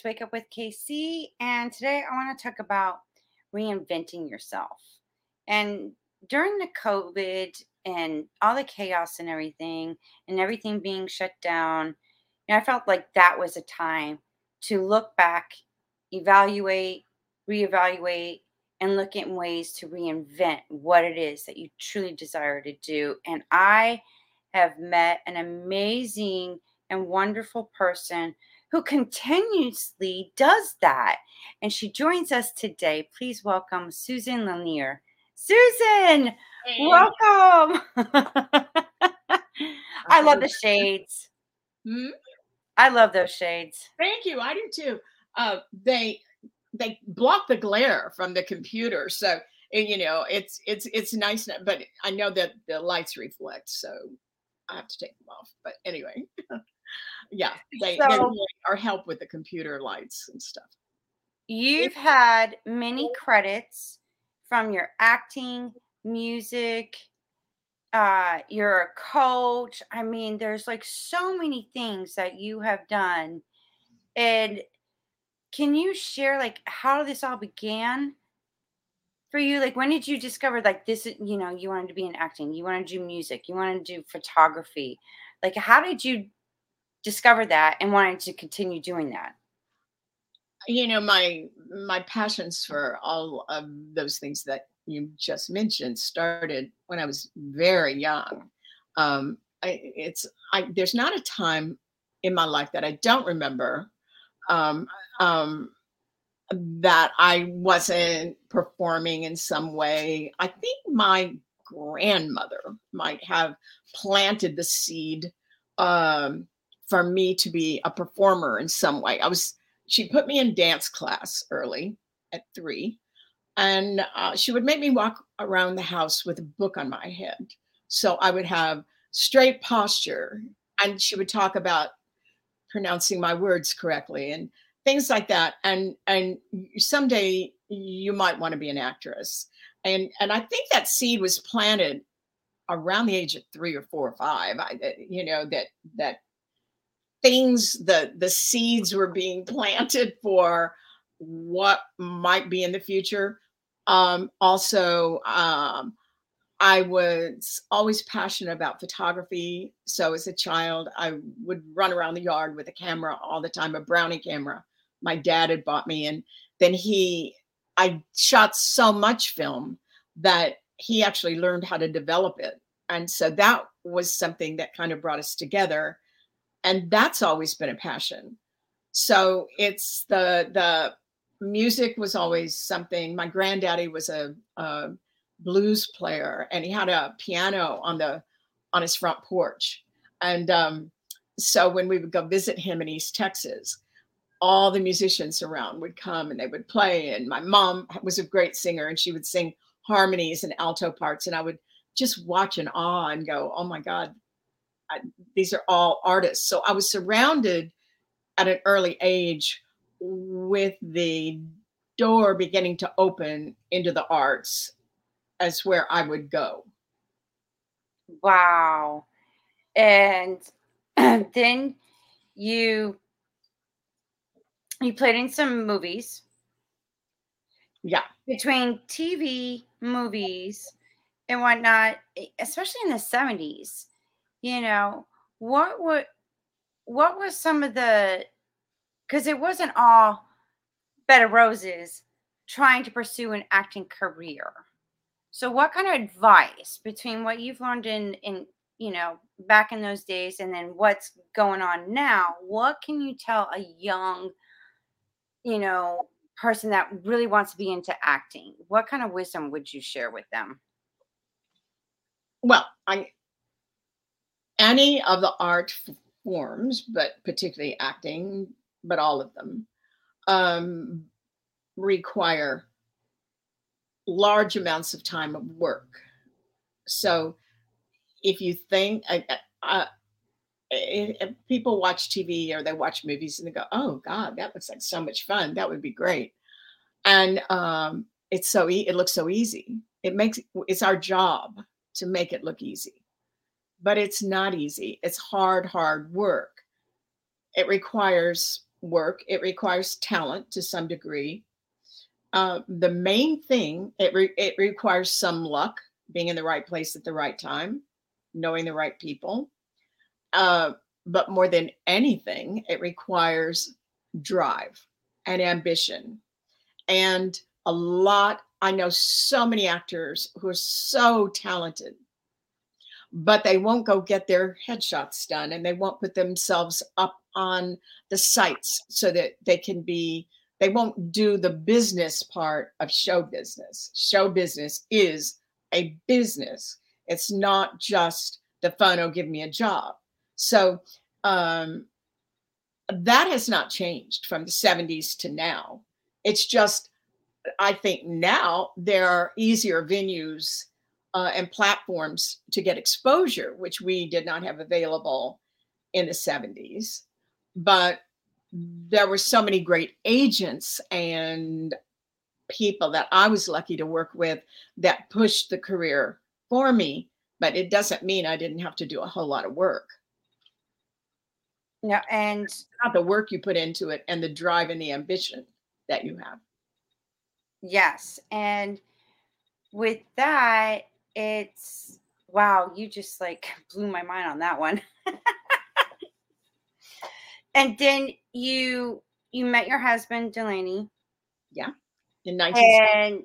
It's Wake Up with KC, and today I want to talk about reinventing yourself. And during the COVID and all the chaos and everything, and everything being shut down, you I felt like that was a time to look back, evaluate, reevaluate, and look at ways to reinvent what it is that you truly desire to do. And I have met an amazing and wonderful person who continuously does that. And she joins us today. Please welcome Susan Lanier. Susan, hey. welcome. I love the shades. Hmm? I love those shades. Thank you. I do too. Uh, they they block the glare from the computer, so you know it's it's it's nice. But I know that the lights reflect, so I have to take them off. But anyway. yeah, they, so, they really are help with the computer lights and stuff. You've had many credits from your acting, music, uh, you're a coach. I mean, there's like so many things that you have done. And can you share like how this all began for you? Like when did you discover like this, you know, you wanted to be in acting, you wanted to do music, you wanted to do photography. Like how did you discovered that and wanted to continue doing that? You know, my my passions for all of those things that you just mentioned started when I was very young. Um, I, it's I, there's not a time in my life that I don't remember um, um, that I wasn't performing in some way. I think my grandmother might have planted the seed um, for me to be a performer in some way. I was she put me in dance class early at three, and uh, she would make me walk around the house with a book on my head, so I would have straight posture, and she would talk about pronouncing my words correctly and things like that. And and someday you might want to be an actress, and and I think that seed was planted around the age of three or four or five. I, you know that that things the the seeds were being planted for what might be in the future. Um, also um, i was always passionate about photography. So as a child i would run around the yard with a camera all the time a brownie camera. My dad had bought me and then he i shot so much film that he actually learned how to develop it. And so that was something that kind of brought us together and that's always been a passion. So it's the the music was always something my granddaddy was a, a blues player and he had a piano on the on his front porch. And um, so when we would go visit him in east texas all the musicians around would come and they would play and my mom was a great singer and she would sing harmonies and alto parts and i would just watch in awe and go oh my god I, these are all artists. So I was surrounded at an early age with the door beginning to open into the arts as where I would go. Wow. And then you you played in some movies. Yeah. Between TV, movies, and whatnot, especially in the 70s you know what would what was some of the because it wasn't all bed of roses trying to pursue an acting career. So what kind of advice between what you've learned in in you know back in those days and then what's going on now what can you tell a young you know person that really wants to be into acting? What kind of wisdom would you share with them? Well i any of the art forms, but particularly acting, but all of them, um, require large amounts of time of work. So if you think, people watch TV or they watch movies and they go, "Oh God, that looks like so much fun. That would be great," and um, it's so e- it looks so easy. It makes it's our job to make it look easy but it's not easy. It's hard, hard work. It requires work. It requires talent to some degree. Uh, the main thing it re- it requires some luck, being in the right place at the right time, knowing the right people. Uh, but more than anything, it requires drive and ambition, and a lot. I know so many actors who are so talented but they won't go get their headshots done and they won't put themselves up on the sites so that they can be they won't do the business part of show business. Show business is a business. It's not just the fun oh give me a job. So um that has not changed from the 70s to now. It's just i think now there are easier venues uh, and platforms to get exposure, which we did not have available in the 70s. But there were so many great agents and people that I was lucky to work with that pushed the career for me. But it doesn't mean I didn't have to do a whole lot of work. Yeah, and it's not the work you put into it and the drive and the ambition that you have. Yes. And with that, it's wow, you just like blew my mind on that one. and then you you met your husband Delaney. Yeah. In 19 And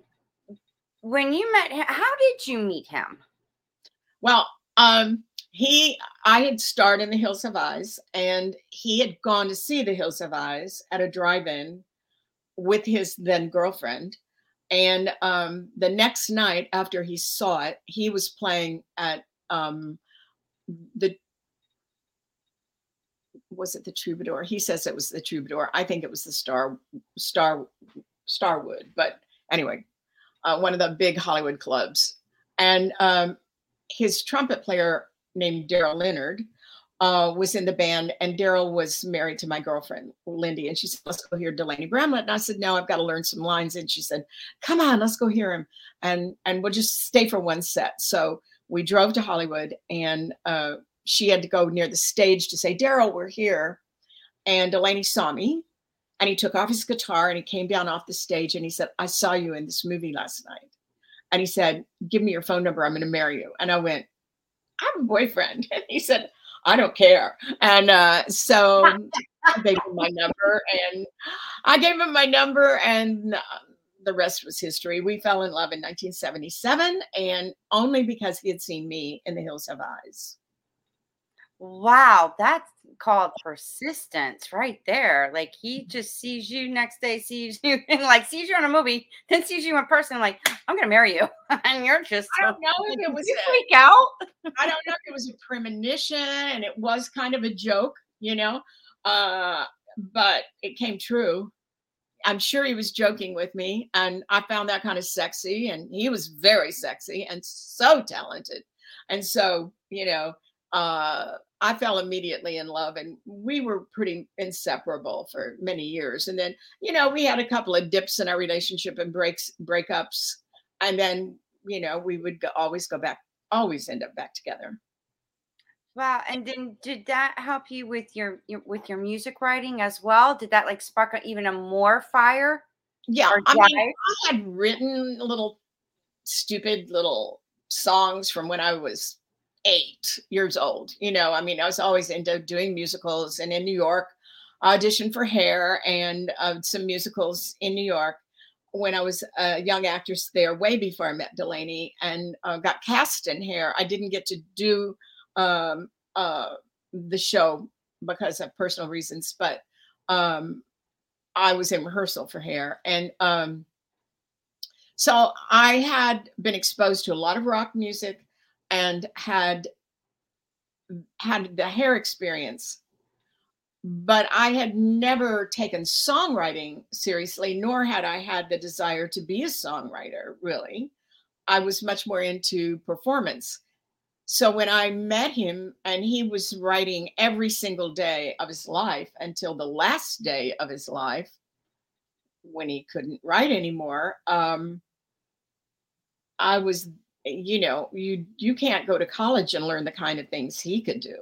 when you met him, how did you meet him? Well, um he I had starred in The Hills Have Eyes and he had gone to see The Hills Have Eyes at a drive-in with his then girlfriend and um, the next night after he saw it, he was playing at um, the was it the Troubadour? He says it was the Troubadour. I think it was the Star Star Starwood, but anyway, uh, one of the big Hollywood clubs. And um, his trumpet player named Daryl Leonard uh, was in the band, and Daryl was married to my girlfriend, Lindy. And she said, Let's go hear Delaney Bramlett. And I said, No, I've got to learn some lines. And she said, Come on, let's go hear him. And and we'll just stay for one set. So we drove to Hollywood, and uh, she had to go near the stage to say, Daryl, we're here. And Delaney saw me, and he took off his guitar and he came down off the stage and he said, I saw you in this movie last night. And he said, Give me your phone number. I'm going to marry you. And I went, I have a boyfriend. And he said, I don't care. And uh, so I gave him my number and I gave him my number and uh, the rest was history. We fell in love in 1977 and only because he had seen me in The Hills Have Eyes. Wow, that's called persistence right there. Like he mm-hmm. just sees you next day, sees you and like sees you in a movie, then sees you in person, like, I'm gonna marry you. and you're just I don't know if it was you a, freak out. I don't know if it was a premonition and it was kind of a joke, you know. Uh, but it came true. I'm sure he was joking with me, and I found that kind of sexy, and he was very sexy and so talented. And so, you know, uh, I fell immediately in love, and we were pretty inseparable for many years. And then, you know, we had a couple of dips in our relationship and breaks, breakups, and then, you know, we would go, always go back, always end up back together. Wow! And then, did that help you with your, your with your music writing as well? Did that like spark even a more fire? Yeah, I mean, I had written little stupid little songs from when I was eight years old. You know, I mean, I was always into doing musicals and in New York, auditioned for Hair and uh, some musicals in New York when I was a young actress there, way before I met Delaney and uh, got cast in Hair. I didn't get to do um, uh, the show because of personal reasons, but um, I was in rehearsal for Hair. And um, so I had been exposed to a lot of rock music and had had the hair experience. But i had never taken songwriting seriously nor had i had the desire to be a songwriter really. I was much more into performance. So when i met him and he was writing every single day of his life until the last day of his life when he couldn't write anymore um, i was you know you you can't go to college and learn the kind of things he could do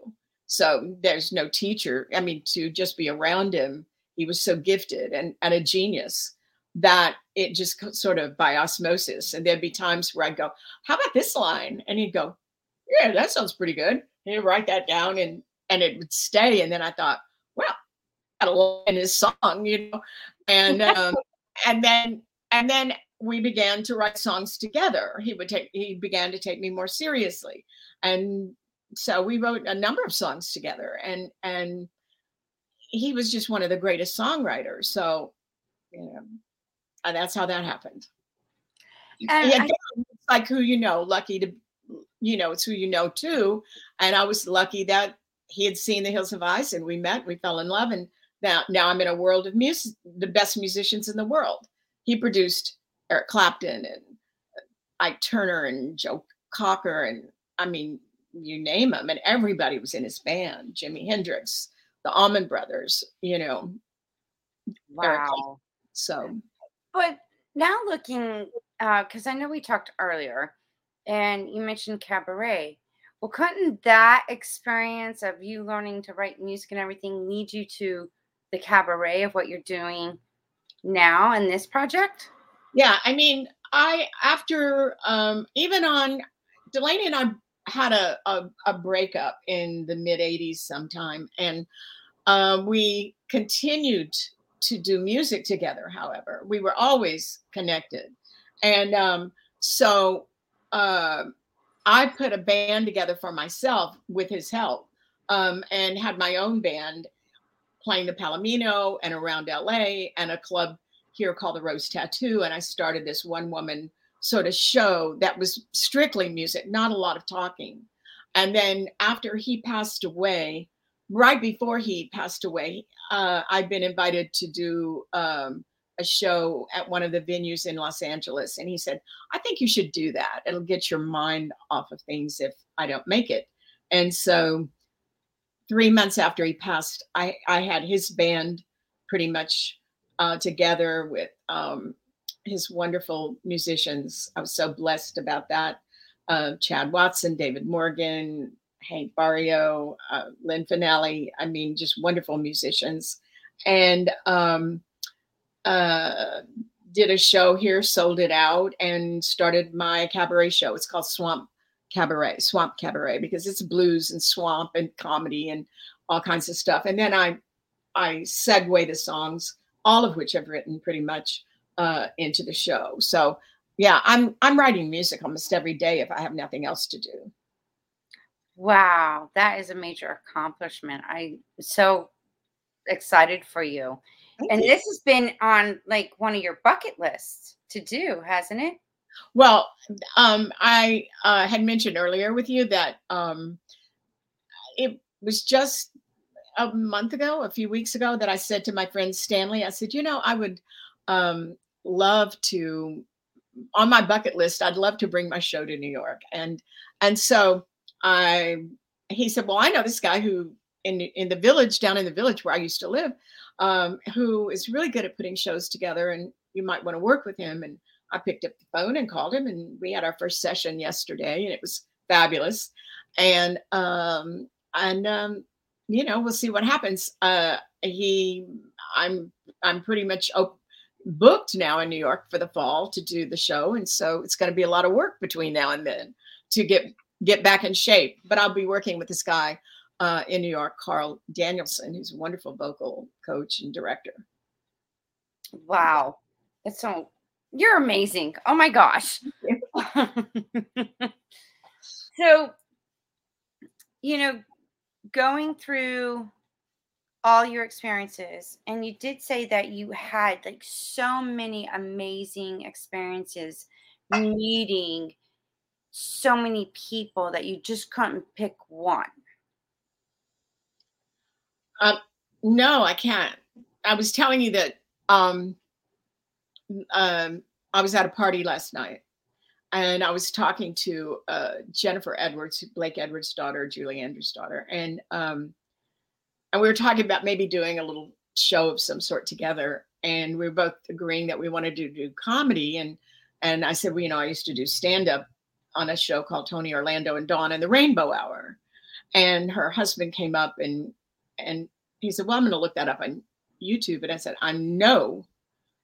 so there's no teacher i mean to just be around him he was so gifted and, and a genius that it just sort of by osmosis. And there'd be times where I'd go, How about this line? And he'd go, Yeah, that sounds pretty good. And he'd write that down and and it would stay. And then I thought, well, got a line in his song, you know. And um, and then and then we began to write songs together. He would take he began to take me more seriously. And so we wrote a number of songs together and and he was just one of the greatest songwriters. So, you know, and that's how that happened. And again, I, like who you know, lucky to, you know, it's who you know too. And I was lucky that he had seen the Hills Have Eyes and we met, we fell in love. And now, now I'm in a world of music, the best musicians in the world. He produced Eric Clapton and Ike Turner and Joe Cocker. And I mean, you name them. And everybody was in his band, Jimi Hendrix, the Allman Brothers, you know. Wow. So, but now looking, because uh, I know we talked earlier, and you mentioned cabaret. Well, couldn't that experience of you learning to write music and everything lead you to the cabaret of what you're doing now in this project? Yeah, I mean, I after um, even on Delaney and I had a, a, a breakup in the mid 80s sometime and uh, we continued to do music together however. We were always connected. And um, so uh, i put a band together for myself with his help um, and had my own band playing the palomino and around la and a club here called the rose tattoo and i started this one woman sort of show that was strictly music, not a lot of talking. And then after he passed away, right before he passed away, uh, I'd been invited to do um, a show at one of the venues in Los Angeles. And he said, I think you should do that. It'll get your mind off of things if I don't make it. And so three months after he passed, I, I had his band pretty much uh, together with um, his wonderful musicians. I was so blessed about that. Uh, Chad Watson, David Morgan, Hank Barrio, uh, Lynn Finale. I mean, just wonderful musicians. And um, uh, did a show here, sold it out, and started my cabaret show. It's called Swamp Cabaret, Swamp Cabaret, because it's blues and swamp and comedy and all kinds of stuff. And then I I segue the songs, all of which I've written pretty much uh, into the show. So yeah, I'm I'm writing music almost every day if I have nothing else to do. Wow, that is a major accomplishment. I'm so excited for you. Thank and you. this has been on like one of your bucket lists to do, hasn't it? Well, um, I uh, had mentioned earlier with you that um, it was just a month ago, a few weeks ago, that I said to my friend Stanley, I said, you know, I would um, love to on my bucket list i'd love to bring my show to new york. And and so i he said well i know this guy who in in the village down in the village where i used to live um, who is really good at putting shows together and you might want to work with him. And i picked up the phone and called him and we had our first session yesterday and it was fabulous. And um and um you know we'll see what happens uh he i'm i'm pretty much open booked now in New York for the fall to do the show, and so it's going to be a lot of work between now and then to get get back in shape. But I'll be working with this guy uh, in New York, Carl Danielson, who's a wonderful vocal coach and director. Wow, it's so you're amazing. Oh my gosh. so, you know, going through all your experiences and you did say that you had like so many amazing experiences meeting so many people that you just couldn't pick one. Um, no i can't. I was telling you that um, um, i was at a party last night and i was talking to uh, jennifer edwards blake edwards daughter julie andrews daughter and um, and we were talking about maybe doing a little show of some sort together and we were both agreeing that we wanted to do comedy and and i said well you know i used to do stand up on a show called tony orlando and dawn and the rainbow hour and her husband came up and and he said well i'm going to look that up on YouTube. And I said, I know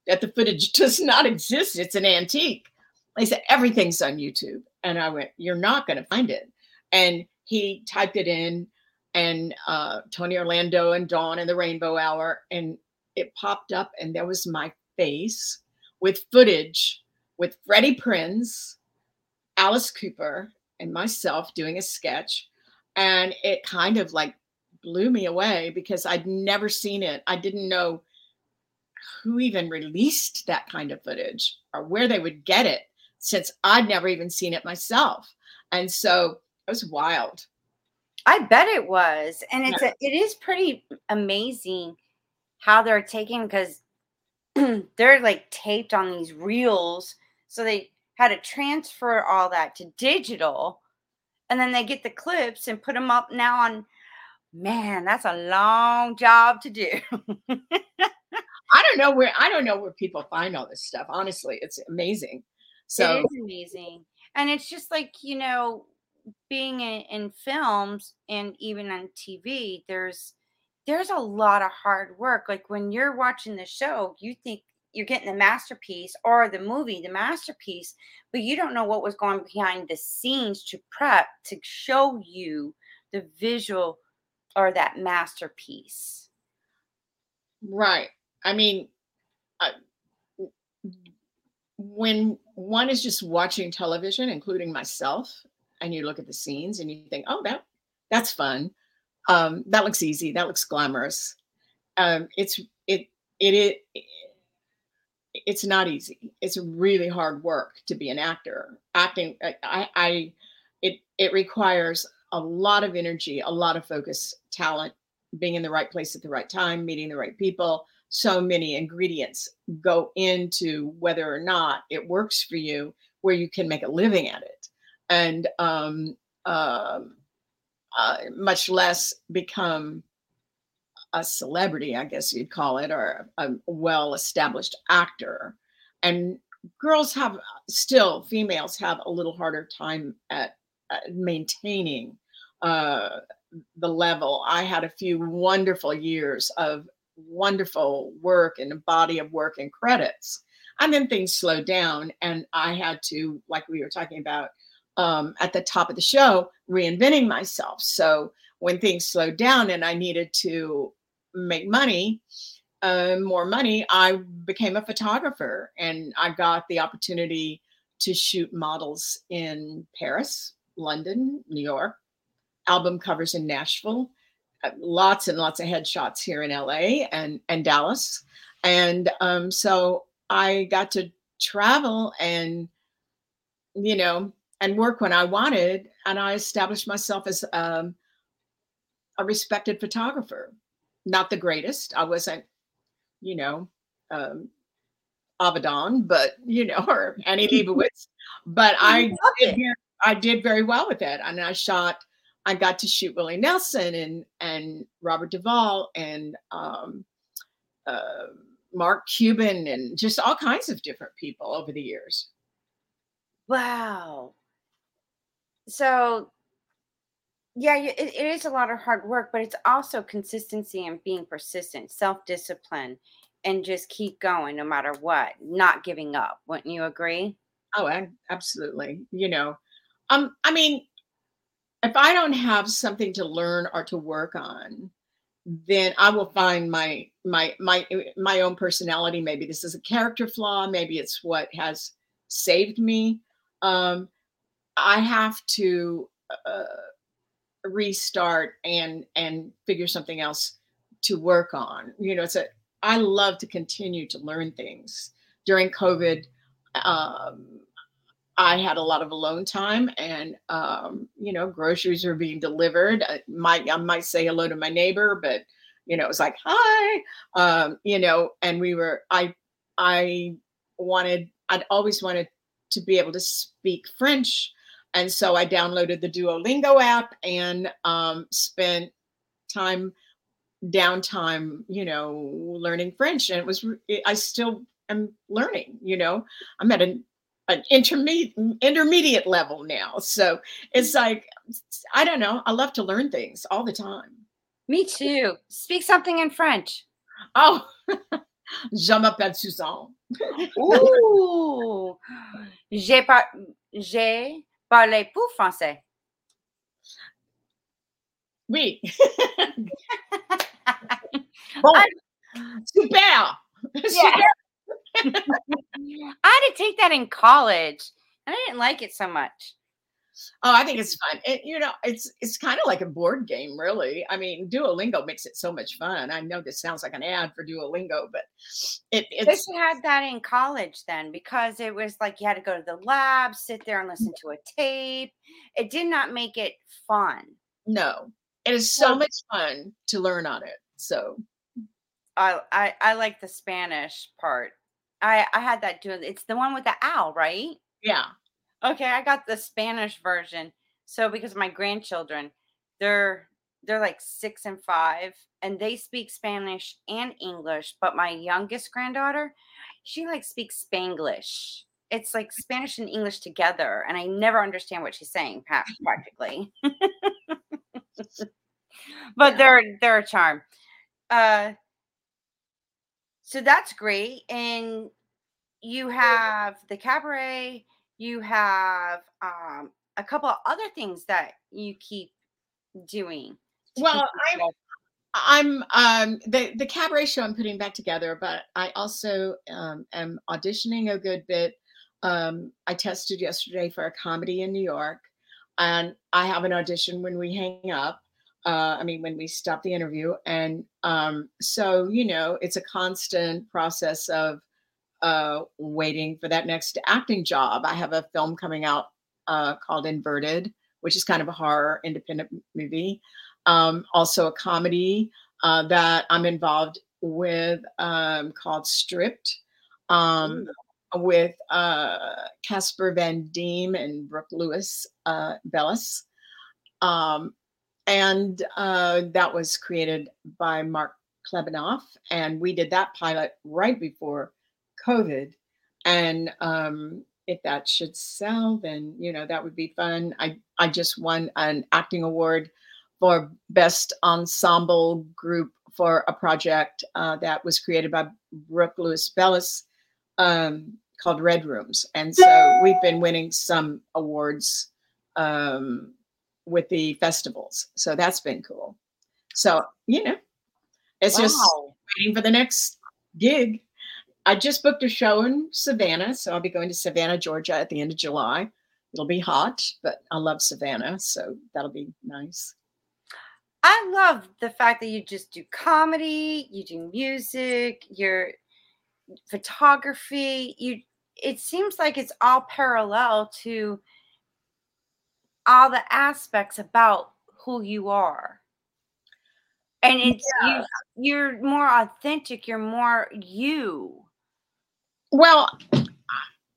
that the footage does not exist. It's an antique. They said, everything's on YouTube. And I went, You're not going to find it. And he typed it in and uh, Tony Orlando and Dawn and the Rainbow Hour. And it popped up, and there was my face with footage with Freddie Prinze, Alice Cooper, and myself doing a sketch. And it kind of like blew me away because I'd never seen it. I didn't know who even released that kind of footage or where they would get it since I'd never even seen it myself. And so it was wild. I bet it was. And it's yeah. a, it is pretty amazing how they're taking because they're like taped on these reels. So they had to transfer all that to digital. And then they get the clips and put them up now on man, that's a long job to do. I don't know where I don't know where people find all this stuff. Honestly, it's amazing. So it is amazing. And it's just like, you know, being in, in films and even on TV, there's there's a lot of hard work. Like when you're watching the show, you think you're getting the masterpiece or the movie, the masterpiece, but you don't know what was going behind the scenes to prep to show you the visual or that masterpiece. Right. I mean, when one is just watching television, including myself, and you look at the scenes and you think, "Oh, that that's fun. Um, that looks easy. That looks glamorous." Um, it's it it it it's not easy. It's really hard work to be an actor. Acting, I, I, it it requires a lot of energy, a lot of focus, talent, being in the right place at the right time, meeting the right people. So many ingredients go into whether or not it works for you, where you can make a living at it, and um, uh, uh, much less become a celebrity, I guess you'd call it, or a well established actor. And girls have still, females have a little harder time at uh, maintaining uh, the level. I had a few wonderful years of wonderful work and a body of work and credits. And then things slowed down, and I had to, like we were talking about um, at the top of the show, reinventing myself. So when things slowed down and I needed to make money, uh, more money, I became a photographer and I got the opportunity to shoot models in Paris, London, New York, album covers in Nashville, lots and lots of headshots here in LA and, and Dallas. And um, so I got to travel and, you know, and work when I wanted. And I established myself as um, a respected photographer. Not the greatest. I wasn't, you know, um, Avedon, but you know, or Annie Leibovitz. But I did, I did very well with it, and I shot I got to shoot Willie Nelson and and Robert Duvall and um, uh, Mark Cuban and just all kinds of different people over the years. Wow. So, yeah, it, it is a lot of hard work, but it's also consistency and being persistent, self discipline, and just keep going no matter what, not giving up. Wouldn't you agree? Oh, absolutely. You know, um, I mean, if I don't have something to learn or to work on, then I will find my my my my own personality. Maybe this is a character flaw. Maybe it's what has saved me. Um, I have to uh, restart and and figure something else to work on. You know, it's a I love to continue to learn things. During COVID, um, I had a lot of alone time, and um, you know, groceries were being delivered. I might I might say hello to my neighbor, but you know, it was like hi, um, you know, and we were. I I wanted. I'd always wanted to be able to speak French, and so I downloaded the Duolingo app and um, spent time downtime, you know, learning French, and it was. I still am learning. You know, I'm at an an intermediate intermediate level now. So it's mm-hmm. like I don't know. I love to learn things all the time. Me too. Speak something in French. Oh, je m'appelle Suzanne. Ooh, J'ai par... j'ai parlé pour français. Oui. bon, ah. super. Yeah. I had to take that in college, and I didn't like it so much. Oh, I think it's fun. It, you know, it's it's kind of like a board game, really. I mean, Duolingo makes it so much fun. I know this sounds like an ad for Duolingo, but it, They it's should have that in college then, because it was like you had to go to the lab, sit there and listen to a tape. It did not make it fun. no, it is so much fun to learn on it. So I I, I like the Spanish part. I I had that doing. It's the one with the owl, right? yeah, Okay, I got the Spanish version. So because my grandchildren, they're they're like 6 and 5 and they speak Spanish and English, but my youngest granddaughter, she like speaks Spanglish. It's like Spanish and English together and I never understand what she's saying practically. but Yeah. they're they're a charm. Uh so that's great and you have the cabaret you have um, a couple of other things that you keep doing Well, keep I'm- I'm um the the cabaret show I'm putting back together, but I also um, am auditioning a good bit. Um, I tested yesterday for a comedy in New York, and I have an audition when we hang up. Uh, I mean, when we stop the interview, and um, so you know, it's a constant process of uh, waiting for that next acting job. I have a film coming out uh, called Inverted, which is kind of a horror independent movie. Um, also, a comedy uh, that I'm involved with um, called Stripped um, with uh, Casper Van Dien and Brooke Lewis uh, Bellas. Um, and uh, that was created by Mark Klebanoff. And we did that pilot right before COVID. And um, if that should sell, then you know that would be fun. I I just won an acting award for best ensemble group for a project uh, that was created by Brooke Lewis Bellas um, called Red Rooms, and so we've been winning some awards um, with the festivals. So that's been cool. So you know, it's just waiting for the next gig. I just booked a show in Savannah, so I'll be going to Savannah, Georgia at the end of July. It'll be hot, but I love Savannah, so that'll be nice. I love the fact that you just do comedy, you do music, your photography. You it seems like it's all parallel to all the aspects about who you are. And it's you you're more authentic, you're more you. Well,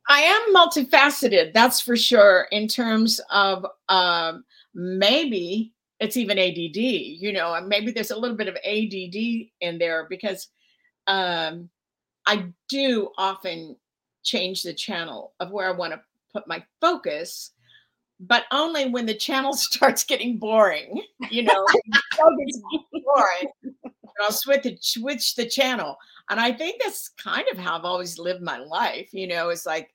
I am multifaceted, that's for sure, in terms of um, maybe it's even ADD, you know, and maybe there's a little bit of ADD in there because um, I do often change the channel of where I want to put my focus, but only when the channel starts getting boring, you know, gets boring, I'll switch the, switch the channel. And I think that's kind of how I've always lived my life. You know, it's like,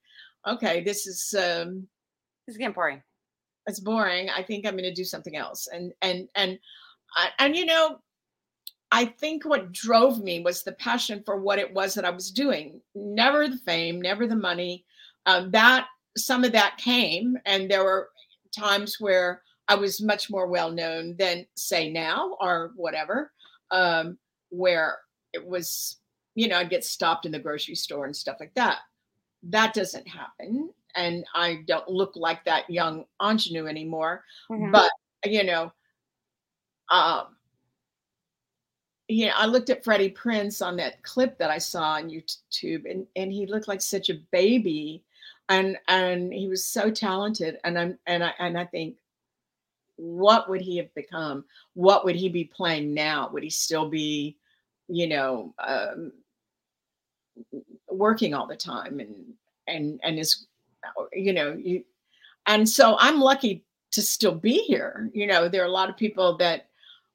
okay, this is um It's getting boring. it's boring. I think I'm going to do something else. And and and I- and you know, I think what drove me was the passion for what it was that I was doing. Never the fame, never the money. Um, that some of that came, and there were times where I was much more well known than say now or whatever. Um, where it was, you know, I'd get stopped in the grocery store and stuff like that. That doesn't happen, and I don't look like that young ingenue anymore Mhm. but you know um yeah i looked at freddie prinze on that clip that i saw on youtube and and he looked like such a baby and and he was so talented and i'm and i and i think what would he have become? What would he be playing now? Would he still be you know um working all the time and and and is you know you and so i'm lucky to still be here. You know there are a lot of people that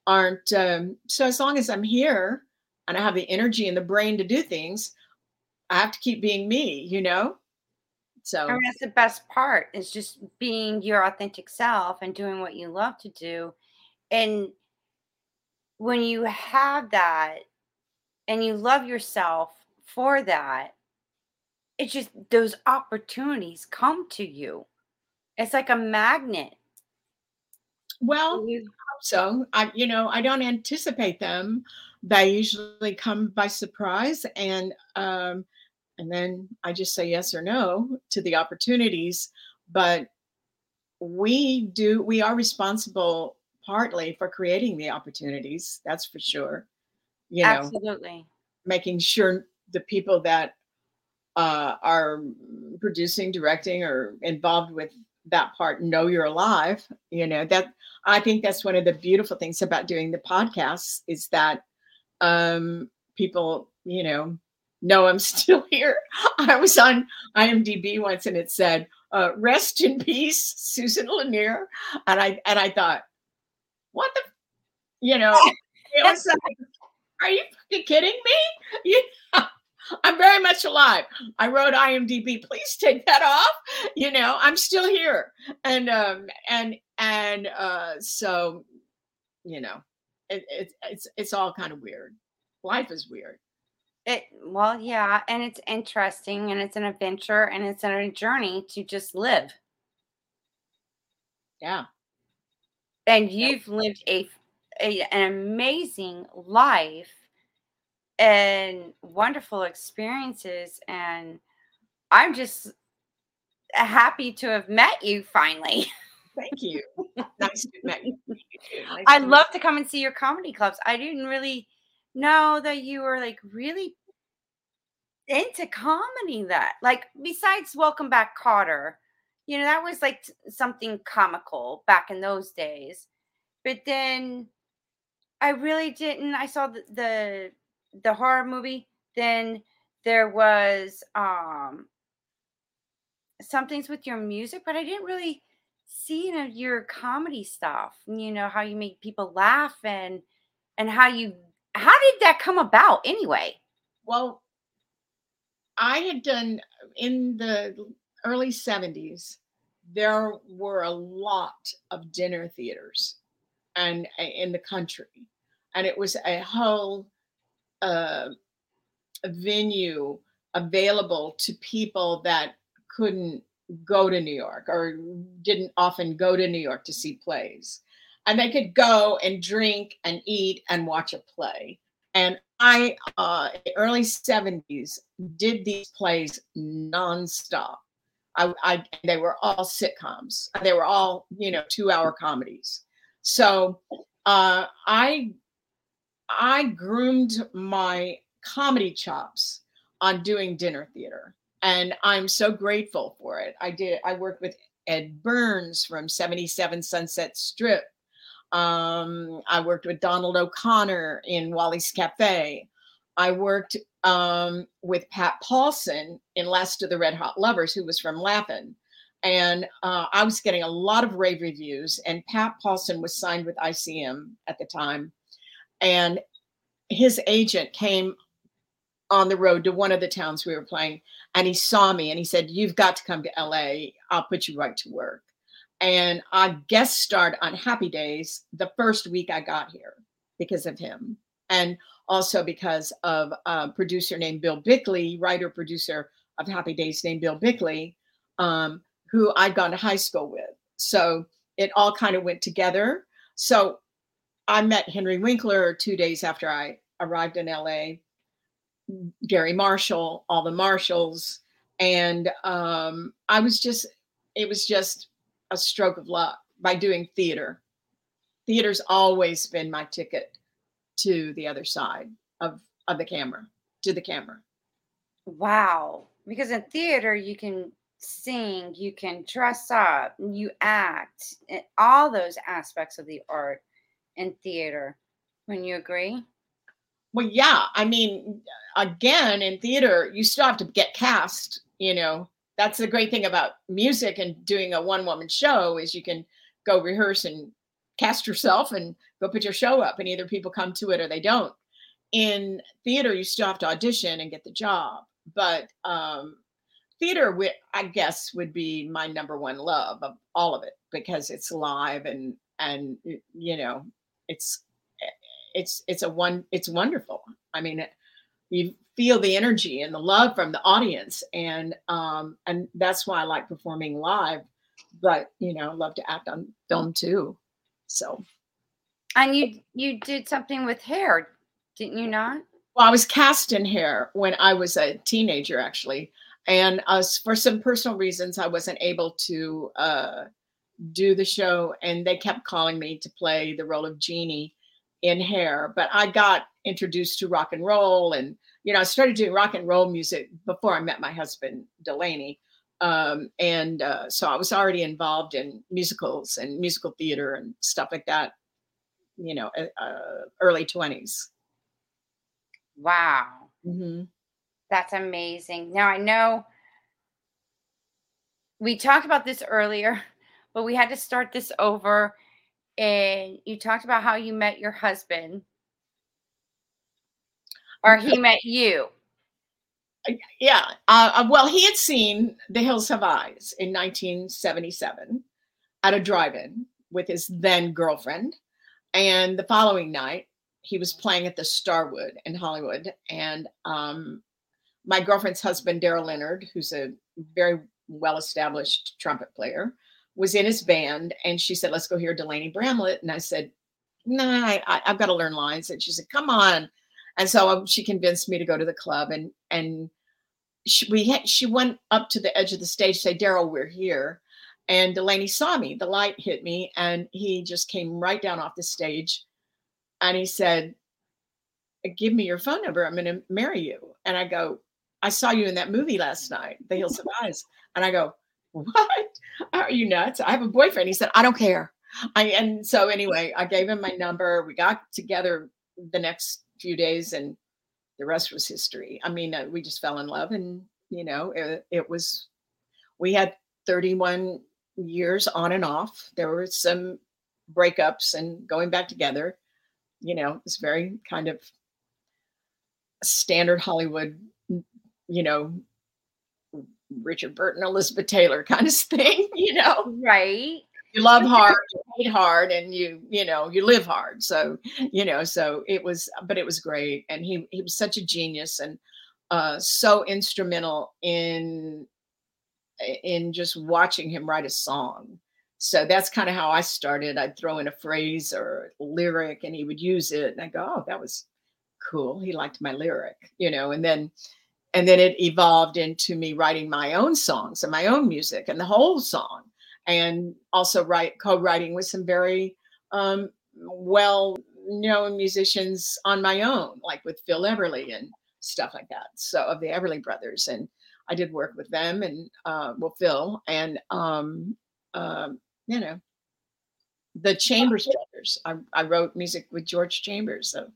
aren't um, so as long as i'm here and I have the energy and the brain to do things, I have to keep being me, you know? So I mean, that's the best part is just being your authentic self and doing what you love to do. And when you have that and you love yourself for that, it's just those opportunities come to you. It's like a magnet. Well, so I, you know, I don't anticipate them. They usually come by surprise, and um, and then I just say yes or no to the opportunities. But we do, we are responsible partly for creating the opportunities. That's for sure. You know, absolutely making sure the people that uh, are producing, directing, or involved with that part know you're alive. You know that I think that's one of the beautiful things about doing the podcasts is that um, people, you know, know I'm still here. I was on IMDb once and it said, uh, "Rest in peace, Susan Lanier," and I and I thought, what the, you know, it was like, are you fucking kidding me? Yeah. I'm very much alive. I wrote IMDb. Please take that off. You know, I'm still here, and um, and and uh, so, you know, it, it, it's it's all kind of weird. Life is weird. It well, yeah, and it's interesting, and it's an adventure, and it's a journey to just live. Yeah, and you've lived a, a an amazing life and wonderful experiences and i'm just happy to have met you finally. Thank you. Nice to meet you nice i'd love to come and see your comedy clubs. I didn't really know that you were like really into comedy that like besides welcome back kotter you know that was like something comical back in those days but then i really didn't i saw the the, the horror movie then there was um some things with your music but i didn't really see you know your comedy stuff you know how you make people laugh and and how you how did that come about anyway well i had done in the early 70s, there were a lot of dinner theaters and uh, in the country. And it was a whole uh, venue available to people that couldn't go to New York or didn't often go to New York to see plays. And they could go and drink and eat and watch a play. And I, uh, early 70s, did these plays nonstop. I, I they were all sitcoms. They were all you know two hour comedies. So uh, I I groomed my comedy chops on doing dinner theater, and I'm so grateful for it. I did. I worked with Edd Byrnes from 77 Sunset Strip. Um, I worked with Donald O'Connor in Wally's Cafe. I worked um, with Pat Paulsen in Last of the Red Hot Lovers, who was from Laugh-In. And uh, I was getting a lot of rave reviews, and Pat Paulsen was signed with ICM at the time. And his agent came on the road to one of the towns we were playing, and he saw me and he said, You've got to come to LA. I'll put you right to work. And I guest starred on Happy Days the first week I got here because of him. And also because of a producer named Bill Bickley, writer producer of Happy Days named Bill Bickley, um, who I'd gone to high school with. So it all kind of went together. So I met Henry Winkler two days after I arrived in LA, Garry Marshall, all the Marshalls. And um, I was just, it was just a stroke of luck by doing theater. Theater's always been my ticket to the other side of of the camera to the camera. Wow. Because in theater you can sing you can dress up you act and all those aspects of the art in theater. When you agree? Well yeah. I mean again in theater you still have to get cast you know that's the great thing about music and doing a one woman show is you can go rehearse and cast yourself and go put your show up and either people come to it or they don't in theater, you still have to audition and get the job. But um, theater, I guess, would be my number one love of all of it because it's live and and you know it's it's it's a one it's wonderful. I mean, you feel the energy and the love from the audience, and um, and that's why I like performing live. But you know, love to act on film too. So, and you you did something with hair, didn't you not? Well, I was cast in hair when I was a teenager, actually, and uh, for some personal reasons, I wasn't able to uh, do the show, and they kept calling me to play the role of Jeannie in hair. But I got introduced to rock and roll, and you know, I started doing rock and roll music before I met my husband Delaney. Um, and uh, so I was already involved in musicals and musical theater and stuff like that, you know, uh, early 20s. Wow. Mm-hmm. That's amazing. Now I know we talked about this earlier, but we had to start this over. And you talked about how you met your husband or he met you. Yeah. Uh, uh, well, he had seen The Hills Have Eyes in 1977 at a drive in with his then girlfriend. And the following night, he was playing at the Starwood in Hollywood. And um, my girlfriend's husband, Daryl Leonard, who's a very well established trumpet player, was in his band. And she said, Let's go hear Delaney Bramlett. And I said, No, Nah, I, have got to learn lines. And she said, Come on. And so um, she convinced me to go to the club. And and she, we had, she went up to the edge of the stage, say, Daryl, we're here. And Delaney saw me. The light hit me, and he just came right down off the stage. And he said, Give me your phone number. I'm going to marry you. And I go, I saw you in that movie last night, The Hills Have Eyes. And I go, What? Are you nuts? I have a boyfriend. He said, I don't care. I and so anyway, I gave him my number. We got together the next few days, and the rest was history. I mean, uh, we just fell in love, and you know, it, it was. We had 31 years on and off. There were some breakups and going back together. You know, it's very kind of standard Hollywood you know, Richard Burton, Elizabeth Taylor kind of thing, you know. Right. You love hard, you hate hard, and you, you know, you live hard. So, you know, so it was, but it was great. And he he was such a genius and uh so instrumental in in just watching him write a song. So that's kind of how I started. I'd throw in a phrase or a lyric and he would use it. And I go, oh, that was cool. He liked my lyric, you know, and then and then it evolved into me writing my own songs and my own music and the whole song and also write co-writing with some very um, well known musicians on my own like with phil everly and stuff like that so of the everly brothers and i did work with them and uh, well phil and um, um, you know the chambers brothers. I, I wrote music with george chambers so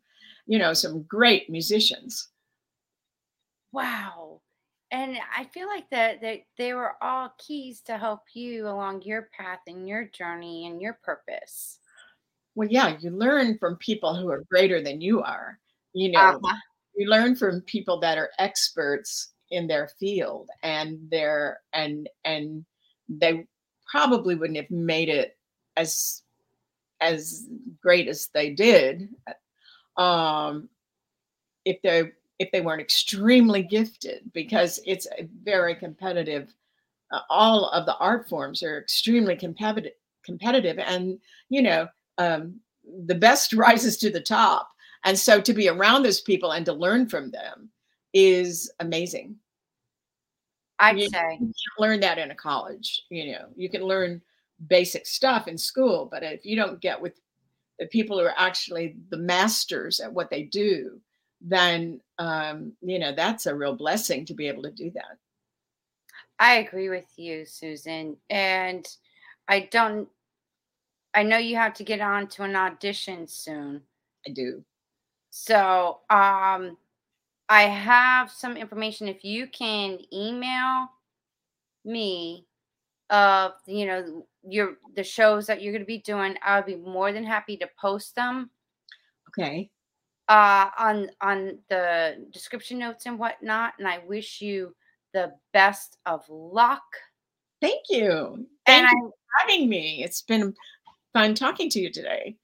you know some great musicians. Wow. And I feel like that that they were all keys to help you along your path and your journey and your purpose. Well, yeah, you learn from people who are greater than you are. You know, uh-huh. you learn from people that are experts in their field and they're and and they probably wouldn't have made it as as great as they did um if they if they weren't extremely gifted because it's a very competitive uh, all of the art forms are extremely competitive competitive and you know um, the best rises to the top. And so to be around those people and to learn from them is amazing. I'd you, say. you learn that in a college you know. You can learn basic stuff in school but if you don't get with the people who are actually the masters at what they do then um, you know that's a real blessing to be able to do that. I agree with you, Susan, and I don't. I know you have to get on to an audition soon. I do. So, um, I have some information. If you can email me of you know your the shows that you're going to be doing, I would be more than happy to post them. Okay uh, on on the description notes and whatnot. And I wish you the best of luck. Thank you. Thank and you for having me. It's been fun talking to you today.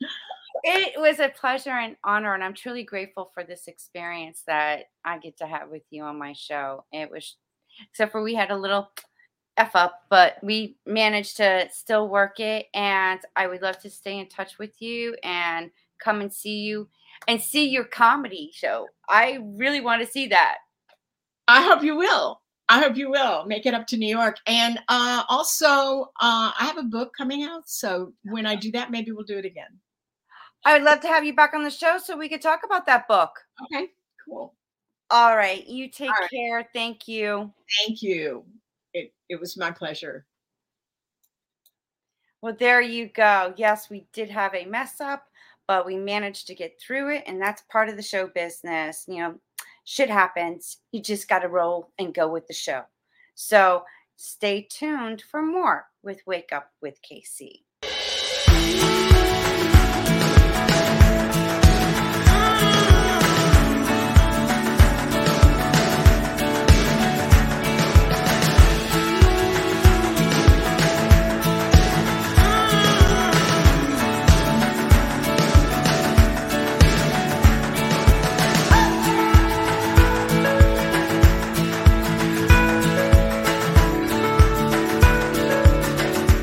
It was a pleasure and honor, and I'm truly grateful for this experience that I get to have with you on my show. It was, except for we had a little f up, but we managed to still work it. And I would love to stay in touch with you and come and see you and see your comedy show. I really want to see that. I hope you will. I hope you will make it up to New York. And uh, also, uh, I have a book coming out. So when I do that, maybe we'll do it again. I would love to have you back on the show so we could talk about that book. Okay, cool. All right. You take right. care. Thank you. Thank you. It, it was my pleasure. Well, there you go. Yes, we did have a mess up, but we managed to get through it. And that's part of the show business. You know, shit happens. You just got to roll and go with the show. So stay tuned for more with Wake Up with KC.